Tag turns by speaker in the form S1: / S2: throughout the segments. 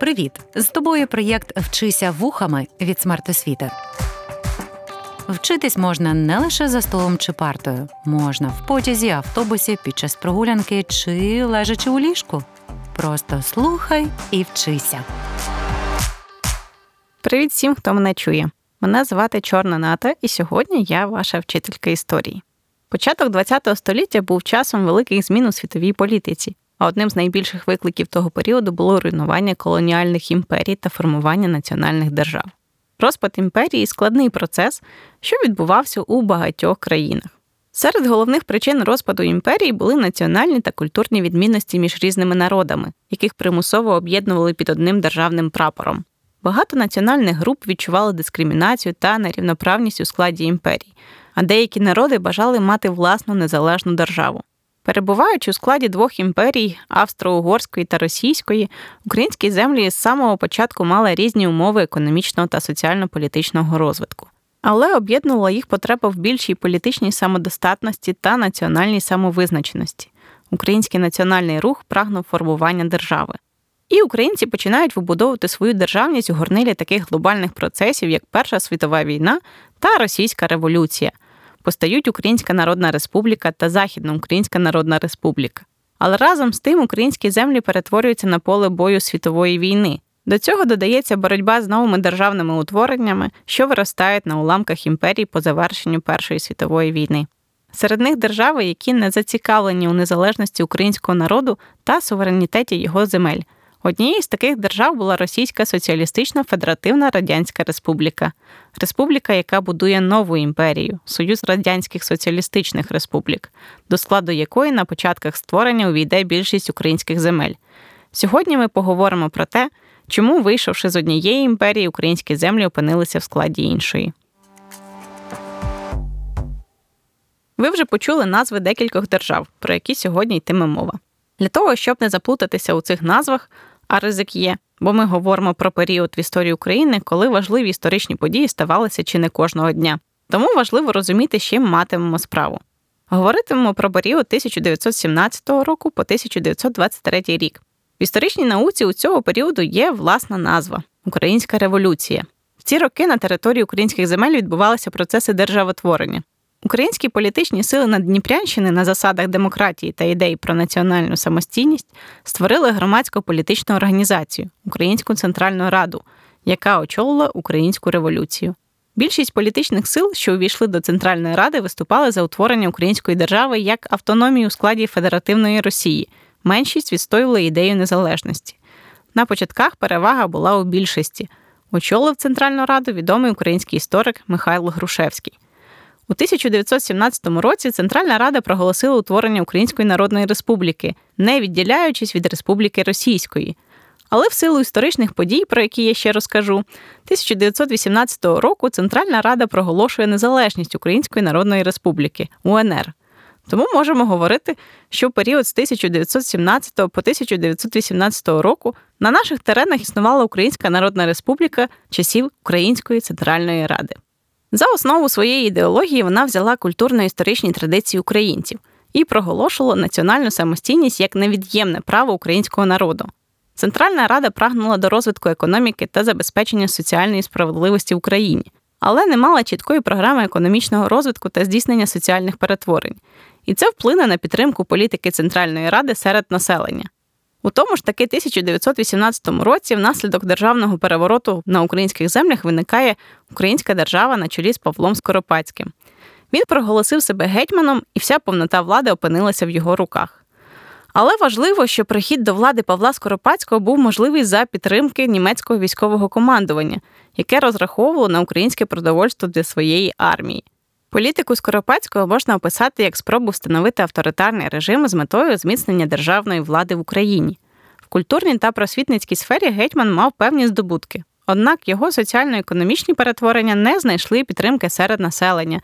S1: Привіт! З тобою проєкт Вчися вухами від смертосвіти. Вчитись можна не лише за столом чи партою, можна в потязі, автобусі, під час прогулянки чи лежачи у ліжку. Просто слухай і вчися.
S2: Привіт всім, хто мене чує. Мене звати Чорна Ната, і сьогодні я ваша вчителька історії. Початок ХХ століття був часом великих змін у світовій політиці, а одним з найбільших викликів того періоду було руйнування колоніальних імперій та формування національних держав. Розпад імперії складний процес, що відбувався у багатьох країнах. Серед головних причин розпаду імперії були національні та культурні відмінності між різними народами, яких примусово об'єднували під одним державним прапором. Багато національних груп відчували дискримінацію та нерівноправність у складі імперії, а деякі народи бажали мати власну незалежну державу. Перебуваючи у складі двох імперій австро-угорської та російської, українські землі з самого початку мали різні умови економічного та соціально-політичного розвитку. Але об'єднувала їх потреба в більшій політичній самодостатності та національній самовизначеності. Український національний рух прагнув формування держави. І українці починають вибудовувати свою державність у горнилі таких глобальних процесів, як Перша світова війна та Російська революція. Постають Українська Народна Республіка та Західноукраїнська Народна Республіка. Але разом з тим українські землі перетворюються на поле бою світової війни. До цього додається боротьба з новими державними утвореннями, що виростають на уламках імперії по завершенню Першої світової війни. Серед них держави, які не зацікавлені у незалежності українського народу та суверенітеті його земель. Однією з таких держав була Російська Соціалістична Федеративна Радянська Республіка, республіка, яка будує нову імперію Союз Радянських Соціалістичних Республік, до складу якої на початках створення увійде більшість українських земель. Сьогодні ми поговоримо про те, чому, вийшовши з однієї імперії, українські землі опинилися в складі іншої. Ви вже почули назви декількох держав, про які сьогодні йтиме мова. Для того, щоб не заплутатися у цих назвах, а ризик є, бо ми говоримо про період в історії України, коли важливі історичні події ставалися чи не кожного дня. Тому важливо розуміти, з чим матимемо справу. Говоритимемо про період 1917 року по 1923 рік. В історичній науці у цього періоду є власна назва Українська революція. В ці роки на території українських земель відбувалися процеси державотворення. Українські політичні сили Наддніпрянщини на засадах демократії та ідей про національну самостійність створили громадську політичну організацію Українську Центральну Раду, яка очолила українську революцію. Більшість політичних сил, що увійшли до Центральної Ради, виступали за утворення української держави як автономії у складі Федеративної Росії. Меншість відстоювала ідею незалежності. На початках перевага була у більшості. Очолив Центральну Раду відомий український історик Михайло Грушевський. У 1917 році Центральна Рада проголосила утворення Української Народної Республіки, не відділяючись від Республіки Російської. Але в силу історичних подій, про які я ще розкажу, 1918 року Центральна Рада проголошує незалежність Української Народної Республіки УНР. Тому можемо говорити, що в період з 1917 по 1918 року на наших теренах існувала Українська Народна Республіка часів Української Центральної Ради. За основу своєї ідеології вона взяла культурно-історичні традиції українців і проголошувала національну самостійність як невід'ємне право українського народу. Центральна Рада прагнула до розвитку економіки та забезпечення соціальної справедливості в Україні, але не мала чіткої програми економічного розвитку та здійснення соціальних перетворень. І це вплине на підтримку політики Центральної Ради серед населення. У тому ж таки 1918 році, внаслідок державного перевороту на українських землях, виникає українська держава на чолі з Павлом Скоропадським. Він проголосив себе гетьманом, і вся повнота влади опинилася в його руках. Але важливо, що прихід до влади Павла Скоропадського був можливий за підтримки німецького військового командування, яке розраховувало на українське продовольство для своєї армії. Політику Скоропадського можна описати як спробу встановити авторитарний режим з метою зміцнення державної влади в Україні. В культурній та просвітницькій сфері гетьман мав певні здобутки. Однак його соціально-економічні перетворення не знайшли підтримки серед населення.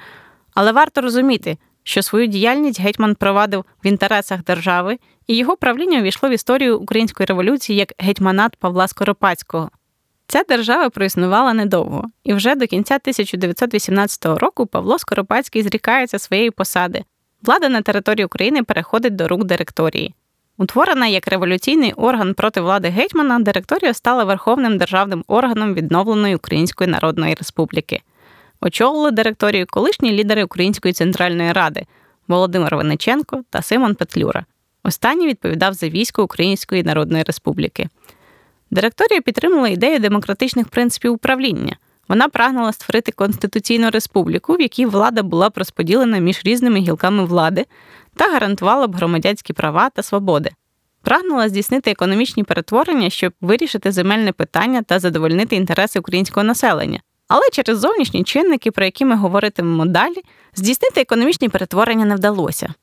S2: Але варто розуміти, що свою діяльність гетьман провадив в інтересах держави, і його правління увійшло в історію української революції як гетьманат Павла Скоропадського. Ця держава проіснувала недовго, і вже до кінця 1918 року Павло Скоропадський зрікається своєї посади. Влада на території України переходить до рук директорії. Утворена як революційний орган проти влади гетьмана, директорія стала верховним державним органом відновленої Української Народної Республіки. Очолили директорію колишні лідери Української центральної ради Володимир Вениченко та Симон Петлюра. Останній відповідав за військо Української Народної Республіки. Директорія підтримала ідею демократичних принципів управління. Вона прагнула створити конституційну республіку, в якій влада була б розподілена між різними гілками влади та гарантувала б громадянські права та свободи. Прагнула здійснити економічні перетворення, щоб вирішити земельне питання та задовольнити інтереси українського населення. Але через зовнішні чинники, про які ми говоритимемо далі, здійснити економічні перетворення не вдалося.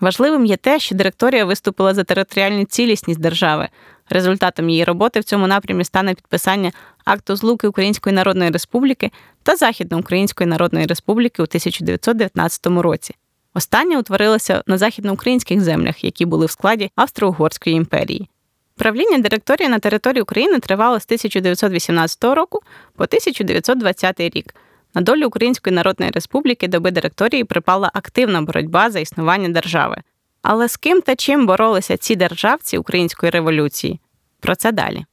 S2: Важливим є те, що директорія виступила за територіальну цілісність держави. Результатом її роботи в цьому напрямі стане підписання акту злуки Української Народної Республіки та Західноукраїнської Народної Республіки у 1919 році. Остання утворилася на західноукраїнських землях, які були в складі Австро-Угорської імперії. Правління директорії на території України тривало з 1918 року по 1920 рік. На долю Української Народної Республіки доби директорії припала активна боротьба за існування держави. Але з ким та чим боролися ці державці української революції? Про це далі.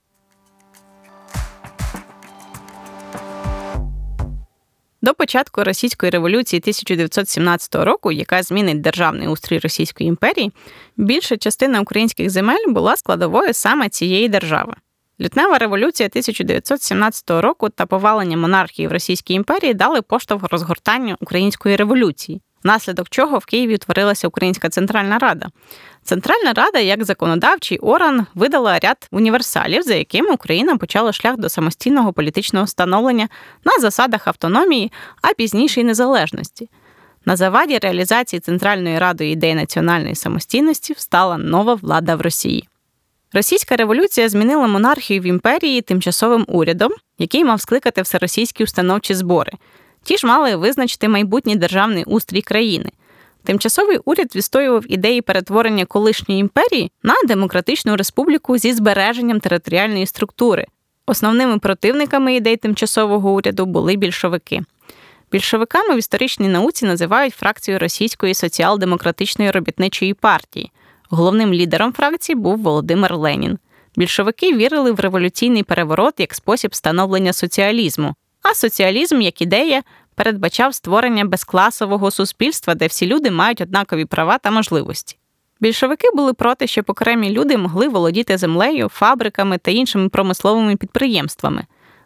S2: До початку російської революції 1917 року, яка змінить державний устрій Російської імперії, більша частина українських земель була складовою саме цієї держави. Лютнева революція 1917 року та повалення монархії в Російській імперії дали поштовх розгортанню української революції, внаслідок чого в Києві утворилася Українська Центральна Рада. Центральна Рада, як законодавчий орган, видала ряд універсалів, за якими Україна почала шлях до самостійного політичного становлення на засадах автономії, а пізніше й незалежності. На заваді реалізації Центральної Ради ідей національної самостійності встала нова влада в Росії. Російська революція змінила монархію в імперії тимчасовим урядом, який мав скликати всеросійські установчі збори. Ті ж мали визначити майбутній державний устрій країни. Тимчасовий уряд відстоював ідеї перетворення колишньої імперії на демократичну республіку зі збереженням територіальної структури. Основними противниками ідей тимчасового уряду були більшовики. Більшовиками в історичній науці називають фракцію Російської соціал-демократичної робітничої партії. Головним лідером фракції був Володимир Ленін. Більшовики вірили в революційний переворот як спосіб становлення соціалізму, а соціалізм як ідея передбачав створення безкласового суспільства, де всі люди мають однакові права та можливості. Більшовики були проти, щоб окремі люди могли володіти землею, фабриками та іншими промисловими підприємствами.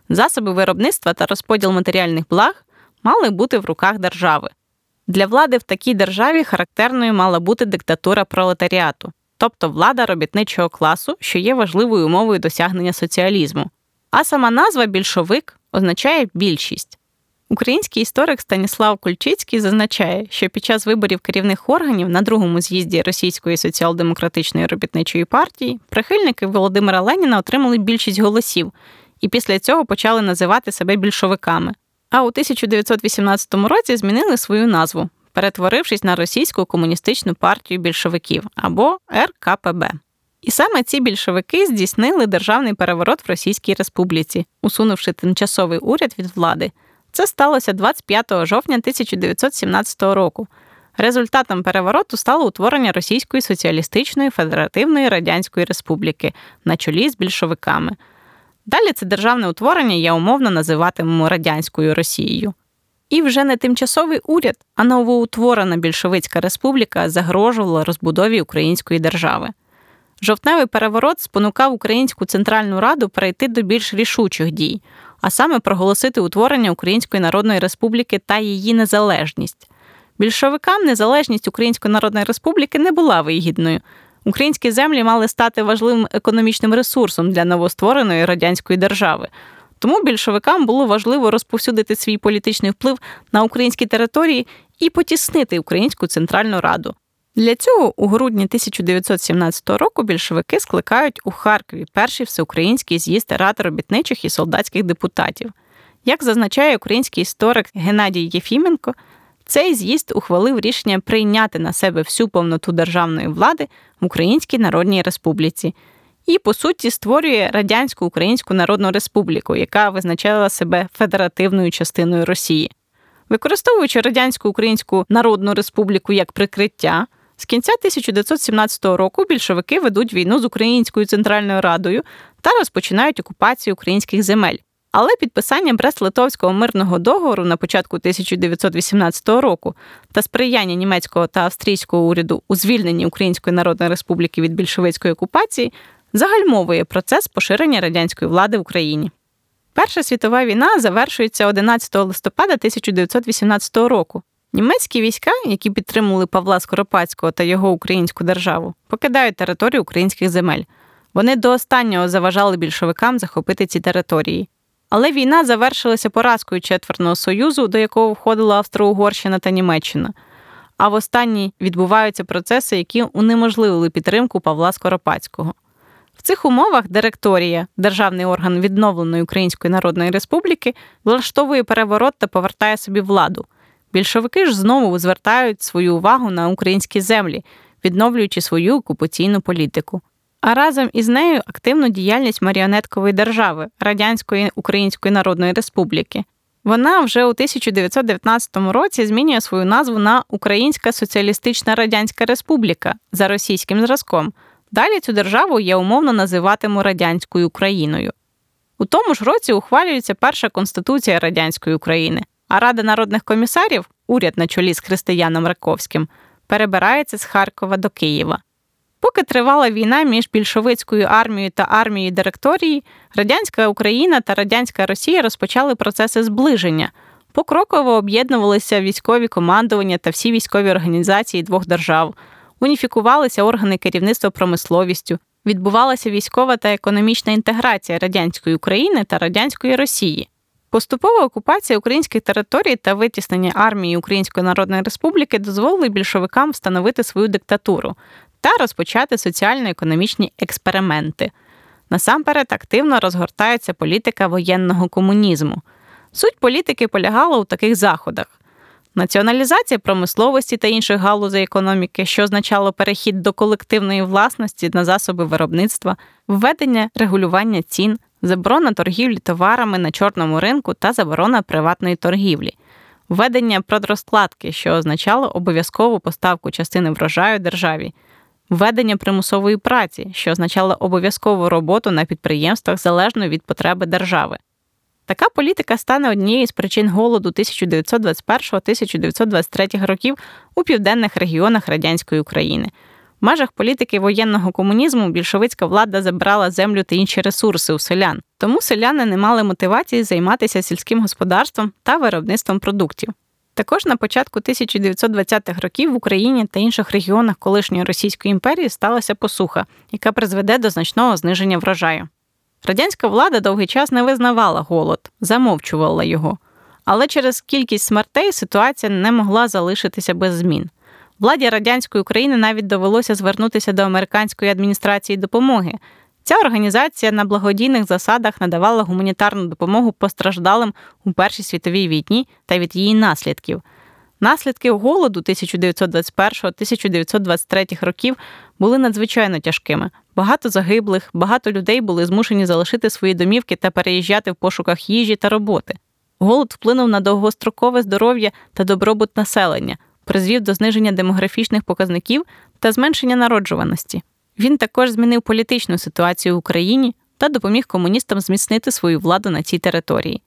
S2: Засоби виробництва та розподіл матеріальних благ мали бути в руках держави. Для влади в такій державі характерною мала бути диктатура пролетаріату, тобто влада робітничого класу, що є важливою умовою досягнення соціалізму. А сама назва більшовик означає більшість. Український історик Станіслав Кульчицький зазначає, що під час виборів керівних органів на другому з'їзді Російської соціал-демократичної робітничої партії прихильники Володимира Леніна отримали більшість голосів і після цього почали називати себе більшовиками. А у 1918 році змінили свою назву, перетворившись на російську комуністичну партію більшовиків або РКПБ. І саме ці більшовики здійснили державний переворот в Російській Республіці, усунувши тимчасовий уряд від влади. Це сталося 25 жовтня 1917 року. Результатом перевороту стало утворення Російської соціалістичної Федеративної Радянської Республіки на чолі з більшовиками. Далі це державне утворення я умовно називатимемо Радянською Росією. І вже не тимчасовий уряд, а новоутворена більшовицька республіка загрожувала розбудові української держави. Жовтневий переворот спонукав Українську Центральну Раду перейти до більш рішучих дій, а саме проголосити утворення Української Народної Республіки та її незалежність. Більшовикам незалежність Української Народної Республіки не була вигідною. Українські землі мали стати важливим економічним ресурсом для новоствореної радянської держави. Тому більшовикам було важливо розповсюдити свій політичний вплив на українські території і потіснити Українську Центральну Раду. Для цього у грудні 1917 року більшовики скликають у Харкові перший всеукраїнський з'їзд рад робітничих і солдатських депутатів. Як зазначає український історик Геннадій Єфіменко, цей з'їзд ухвалив рішення прийняти на себе всю повноту державної влади в Українській Народній Республіці і, по суті, створює Радянську Українську Народну Республіку, яка визначала себе федеративною частиною Росії. Використовуючи Радянську Українську Народну Республіку як прикриття, З кінця 1917 року більшовики ведуть війну з Українською Центральною Радою та розпочинають окупацію українських земель. Але підписання Брест-Литовського мирного договору на початку 1918 року та сприяння німецького та австрійського уряду у звільненні Української Народної Республіки від більшовицької окупації загальмовує процес поширення радянської влади в Україні. Перша світова війна завершується 11 листопада 1918 року. Німецькі війська, які підтримували Павла Скоропадського та його українську державу, покидають територію українських земель. Вони до останнього заважали більшовикам захопити ці території. Але війна завершилася поразкою Четвертного Союзу, до якого входила Австро-Угорщина та Німеччина. А в останній відбуваються процеси, які унеможливили підтримку Павла Скоропадського. В цих умовах директорія, державний орган відновленої Української Народної Республіки, влаштовує переворот та повертає собі владу. Більшовики ж знову звертають свою увагу на українські землі, відновлюючи свою окупаційну політику. А разом із нею активну діяльність маріонеткової держави Радянської Української Народної Республіки. Вона вже у 1919 році змінює свою назву на Українська Соціалістична Радянська Республіка за російським зразком. Далі цю державу я умовно називатиму радянською Україною. У тому ж році ухвалюється перша конституція радянської України, а Рада народних комісарів, уряд на чолі з Християном Раковським, перебирається з Харкова до Києва. Поки тривала війна між більшовицькою армією та армією директорії, радянська Україна та радянська Росія розпочали процеси зближення. Покроково об'єднувалися військові командування та всі військові організації двох держав, уніфікувалися органи керівництва промисловістю, відбувалася військова та економічна інтеграція радянської України та радянської Росії. Поступова окупація українських територій та витіснення армії Української Народної Республіки дозволили більшовикам встановити свою диктатуру та розпочати соціально-економічні експерименти. Насамперед активно розгортається політика воєнного комунізму. Суть політики полягала у таких заходах: націоналізація промисловості та інших галузей економіки, що означало перехід до колективної власності на засоби виробництва, введення регулювання цін, заборона торгівлі товарами на чорному ринку та заборона приватної торгівлі. Введення продрозкладки, що означало обов'язкову поставку частини врожаю державі, введення примусової праці, що означало обов'язкову роботу на підприємствах залежно від потреби держави. Така політика стане однією з причин голоду 1921-1923 років у південних регіонах радянської України. В межах політики воєнного комунізму більшовицька влада забрала землю та інші ресурси у селян, тому селяни не мали мотивації займатися сільським господарством та виробництвом продуктів. Також на початку 1920-х років в Україні та інших регіонах колишньої Російської імперії сталася посуха, яка призведе до значного зниження врожаю. Радянська влада довгий час не визнавала голод, замовчувала його. Але через кількість смертей ситуація не могла залишитися без змін. Владі радянської України навіть довелося звернутися до американської адміністрації допомоги. Ця організація на благодійних засадах надавала гуманітарну допомогу постраждалим у Першій світовій війні та від її наслідків. Наслідки голоду 1921-1923 років були надзвичайно тяжкими. Багато загиблих, багато людей були змушені залишити свої домівки та переїжджати в пошуках їжі та роботи. Голод вплинув на довгострокове здоров'я та добробут населення, призвів до зниження демографічних показників та зменшення народжуваності. Він також змінив політичну ситуацію в Україні та допоміг комуністам зміцнити свою владу на цій території.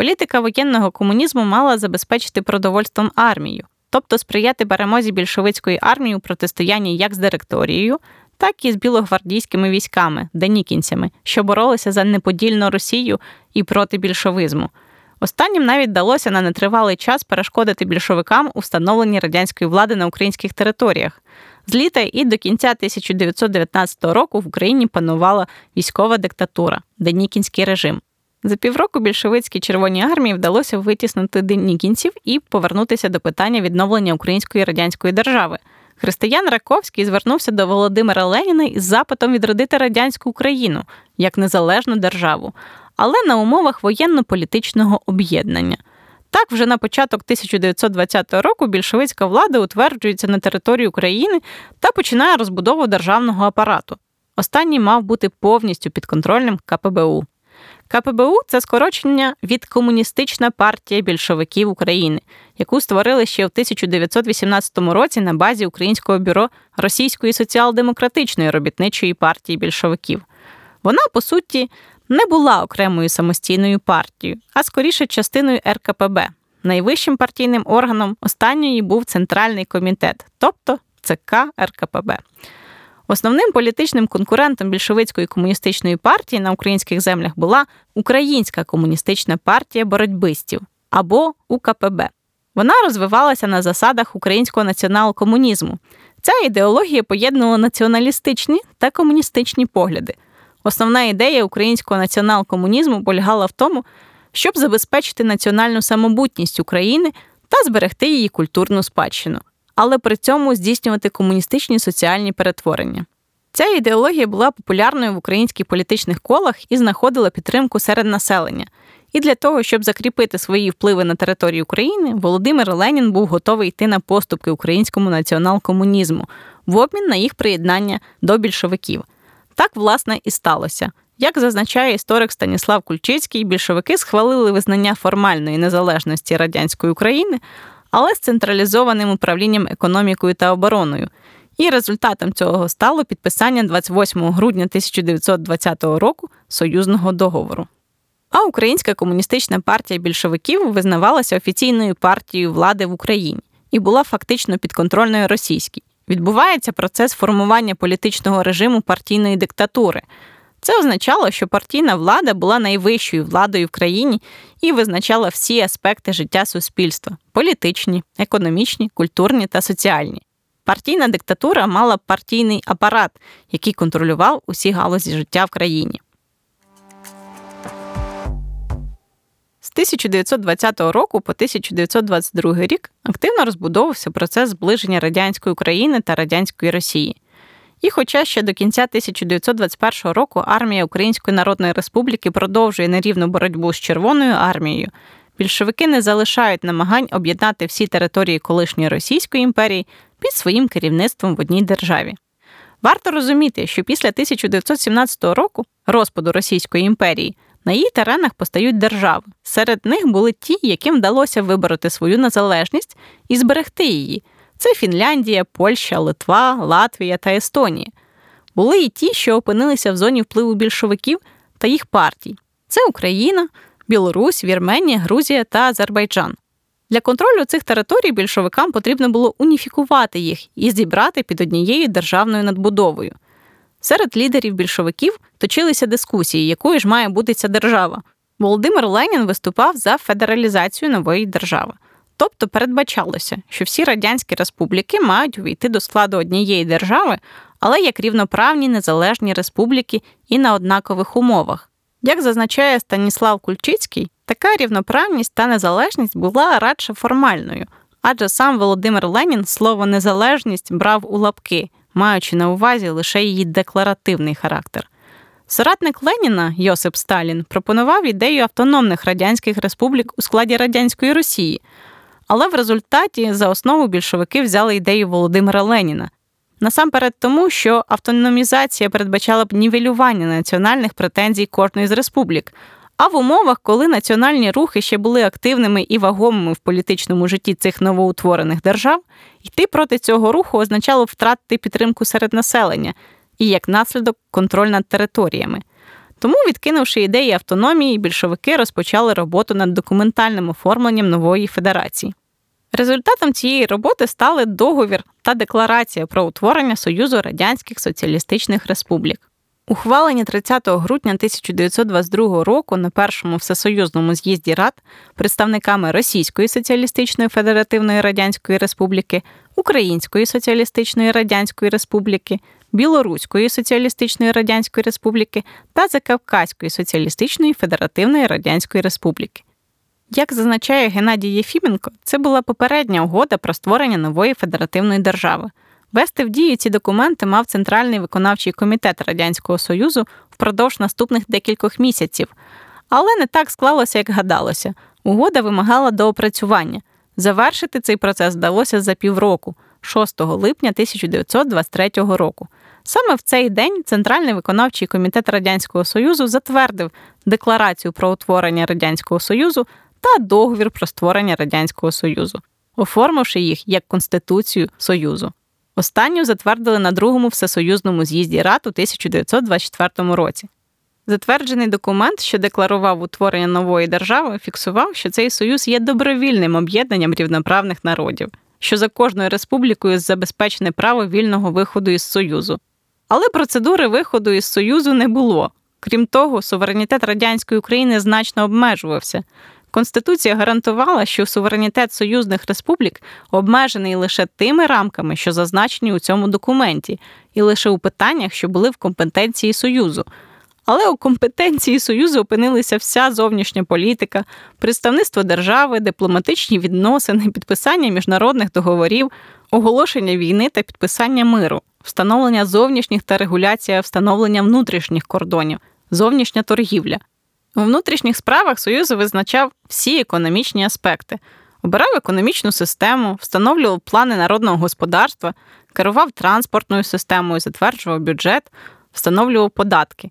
S2: Політика воєнного комунізму мала забезпечити продовольством армію, тобто сприяти перемозі більшовицької армії у протистоянні як з директорією, так і з білогвардійськими військами, денікінцями, що боролися за неподільну Росію і проти більшовизму. Останнім навіть вдалося на нетривалий час перешкодити більшовикам у встановленні радянської влади на українських територіях. З літа і до кінця 1919 року в Україні панувала військова диктатура, денікінський режим. За півроку більшовицькій Червоній армії вдалося витіснити денікінців і повернутися до питання відновлення української радянської держави. Християн Раковський звернувся до Володимира Леніна із запитом відродити радянську Україну як незалежну державу, але на умовах воєнно-політичного об'єднання. Так, вже на початок 1920 року більшовицька влада утверджується на території України та починає розбудову державного апарату. Останній мав бути повністю підконтрольним КПБУ. КПБУ це скорочення від Комуністична партія більшовиків України, яку створили ще в 1918 році на базі Українського бюро Російської соціал-демократичної робітничої партії більшовиків. Вона, по суті, не була окремою самостійною партією, а скоріше частиною РКПБ. Найвищим партійним органом останньої був Центральний комітет, тобто ЦК РКПБ. Основним політичним конкурентом більшовицької комуністичної партії на українських землях була Українська комуністична партія боротьбистів або УКПБ. Вона розвивалася на засадах українського націонал-комунізму. Ця ідеологія поєднувала націоналістичні та комуністичні погляди. Основна ідея українського націонал-комунізму полягала в тому, щоб забезпечити національну самобутність України та зберегти її культурну спадщину але при цьому здійснювати комуністичні соціальні перетворення. Ця ідеологія була популярною в українських політичних колах і знаходила підтримку серед населення. І для того, щоб закріпити свої впливи на території України, Володимир Ленін був готовий йти на поступки українському націонал-комунізму в обмін на їх приєднання до більшовиків. Так, власне, і сталося. Як зазначає історик Станіслав Кульчицький, більшовики схвалили визнання формальної незалежності радянської України, але з централізованим управлінням економікою та обороною. І результатом цього стало підписання 28 грудня 1920 року союзного договору. А Українська комуністична партія більшовиків визнавалася офіційною партією влади в Україні і була фактично підконтрольною російській. Відбувається процес формування політичного режиму партійної диктатури, це означало, що партійна влада була найвищою владою в країні і визначала всі аспекти життя суспільства політичні, економічні, культурні та соціальні. Партійна диктатура мала партійний апарат, який контролював усі галузі життя в країні. З 1920 року по 1922 рік активно розбудовувався процес зближення радянської України та радянської Росії. І, хоча ще до кінця 1921 року армія Української Народної Республіки продовжує нерівну боротьбу з Червоною армією, більшовики не залишають намагань об'єднати всі території колишньої Російської імперії під своїм керівництвом в одній державі. Варто розуміти, що після 1917 року розпаду Російської імперії на її теренах постають держави. Серед них були ті, яким вдалося вибороти свою незалежність і зберегти її. Це Фінляндія, Польща, Литва, Латвія та Естонія. Були і ті, що опинилися в зоні впливу більшовиків та їх партій. Це Україна, Білорусь, Вірменія, Грузія та Азербайджан. Для контролю цих територій більшовикам потрібно було уніфікувати їх і зібрати під однією державною надбудовою. Серед лідерів більшовиків точилися дискусії, якою ж має бути ця держава. Володимир Ленін виступав за федералізацію нової держави. Тобто передбачалося, що всі радянські республіки мають увійти до складу однієї держави, але як рівноправні незалежні республіки і на однакових умовах. Як зазначає Станіслав Кульчицький, така рівноправність та незалежність була радше формальною, адже сам Володимир Ленін слово незалежність брав у лапки, маючи на увазі лише її декларативний характер. Соратник Леніна Йосип Сталін пропонував ідею автономних радянських республік у складі радянської Росії. Але в результаті за основу більшовики взяли ідею Володимира Леніна. Насамперед тому, що автономізація передбачала б нівелювання національних претензій кожної з республік. А в умовах, коли національні рухи ще були активними і вагомими в політичному житті цих новоутворених держав, йти проти цього руху означало втратити підтримку серед населення і як наслідок контроль над територіями. Тому, відкинувши ідеї автономії, більшовики розпочали роботу над документальним оформленням нової федерації. Результатом цієї роботи стали договір та декларація про утворення Союзу Радянських Соціалістичних Республік. Ухвалені 30 грудня 1922 року на першому всесоюзному з'їзді рад представниками Російської соціалістичної федеративної радянської республіки, Української соціалістичної радянської республіки, Білоруської соціалістичної радянської республіки та Закавказької соціалістичної федеративної радянської республіки. Як зазначає Геннадій Єфіменко, це була попередня угода про створення нової федеративної держави. Вести в дію ці документи мав Центральний виконавчий комітет Радянського Союзу впродовж наступних декількох місяців, але не так склалося, як гадалося. Угода вимагала доопрацювання. Завершити цей процес вдалося за півроку, 6 липня 1923 року. Саме в цей день Центральний виконавчий комітет Радянського Союзу затвердив декларацію про утворення Радянського Союзу та договір про створення Радянського Союзу, оформивши їх як Конституцію Союзу. Останню затвердили на другому всесоюзному з'їзді РАД у 1924 році. Затверджений документ, що декларував утворення нової держави, фіксував, що цей союз є добровільним об'єднанням рівноправних народів, що за кожною республікою забезпечене право вільного виходу із Союзу. Але процедури виходу із Союзу не було. Крім того, суверенітет радянської України значно обмежувався. Конституція гарантувала, що суверенітет союзних республік обмежений лише тими рамками, що зазначені у цьому документі, і лише у питаннях, що були в компетенції Союзу. Але у компетенції Союзу опинилися вся зовнішня політика, представництво держави, дипломатичні відносини, підписання міжнародних договорів, оголошення війни та підписання миру, встановлення зовнішніх та регуляція встановлення внутрішніх кордонів, зовнішня торгівля. У внутрішніх справах Союзу визначав всі економічні аспекти, обирав економічну систему, встановлював плани народного господарства, керував транспортною системою, затверджував бюджет, встановлював податки.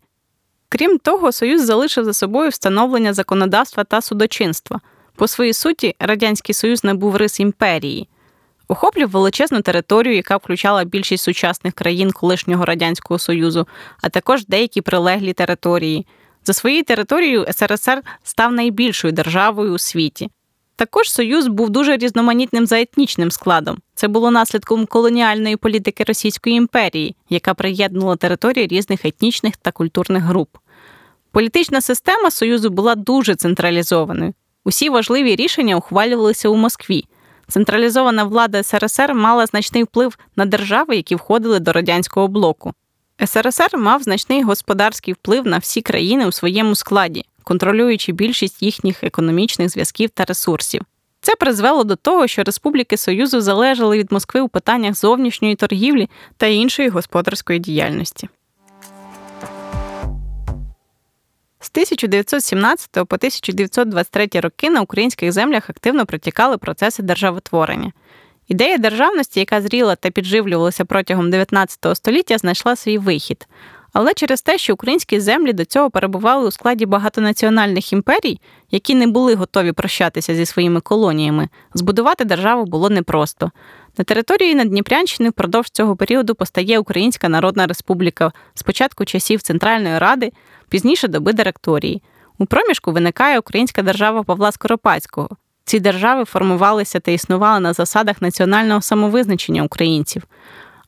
S2: Крім того, Союз залишив за собою встановлення законодавства та судочинства. По своїй суті, Радянський Союз не був рис імперії, охоплював величезну територію, яка включала більшість сучасних країн колишнього Радянського Союзу, а також деякі прилеглі території. За своєю територією СРСР став найбільшою державою у світі. Також Союз був дуже різноманітним за етнічним складом. Це було наслідком колоніальної політики Російської імперії, яка приєднувала території різних етнічних та культурних груп. Політична система Союзу була дуже централізованою. Усі важливі рішення ухвалювалися у Москві. Централізована влада СРСР мала значний вплив на держави, які входили до радянського блоку. СРСР мав значний господарський вплив на всі країни у своєму складі, контролюючи більшість їхніх економічних зв'язків та ресурсів. Це призвело до того, що республіки Союзу залежали від Москви у питаннях зовнішньої торгівлі та іншої господарської діяльності. З 1917 по 1923 роки на українських землях активно протікали процеси державотворення. Ідея державності, яка зріла та підживлювалася протягом 19 століття, знайшла свій вихід. Але через те, що українські землі до цього перебували у складі багатонаціональних імперій, які не були готові прощатися зі своїми колоніями, збудувати державу було непросто. На території Надніпрянщини впродовж цього періоду постає Українська Народна Республіка спочатку часів Центральної Ради, пізніше доби директорії. У проміжку виникає Українська держава Павла Скоропадського. Ці держави формувалися та існували на засадах національного самовизначення українців.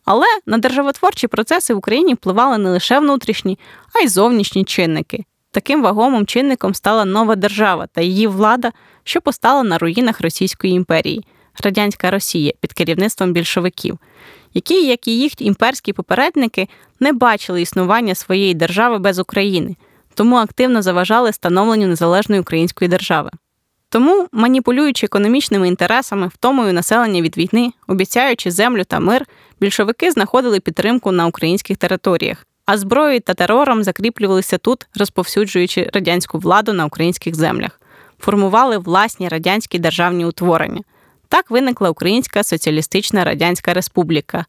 S2: Але на державотворчі процеси в Україні впливали не лише внутрішні, а й зовнішні чинники. Таким вагомим чинником стала нова держава та її влада, що постала на руїнах Російської імперії, радянська Росія під керівництвом більшовиків, які, як і їх імперські попередники, не бачили існування своєї держави без України, тому активно заважали становленню незалежної української держави. Тому, маніпулюючи економічними інтересами, втомою населення від війни, обіцяючи землю та мир, більшовики знаходили підтримку на українських територіях, а зброєю та терором закріплювалися тут, розповсюджуючи радянську владу на українських землях, формували власні радянські державні утворення. Так виникла Українська Соціалістична Радянська Республіка.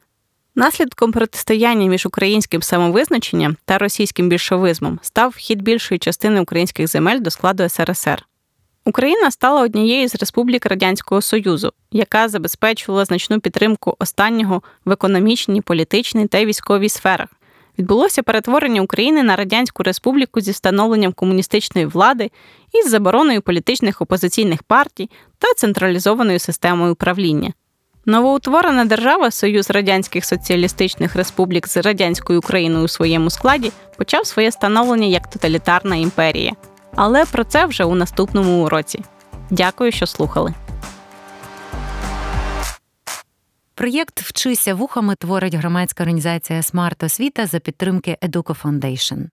S2: Наслідком протистояння між українським самовизначенням та російським більшовизмом став вхід більшої частини українських земель до складу СРСР. Україна стала однією з республік Радянського Союзу, яка забезпечувала значну підтримку останнього в економічній, політичній та військовій сферах. Відбулося перетворення України на Радянську Республіку зі встановленням комуністичної влади із забороною політичних опозиційних партій та централізованою системою управління. Новоутворена держава Союз Радянських Соціалістичних Республік з радянською Україною у своєму складі почав своє становлення як тоталітарна імперія. Але про це вже у наступному уроці. Дякую, що слухали.
S1: Проєкт Вчися вухами творить громадська організація Смарт Освіта за підтримки Educo Foundation.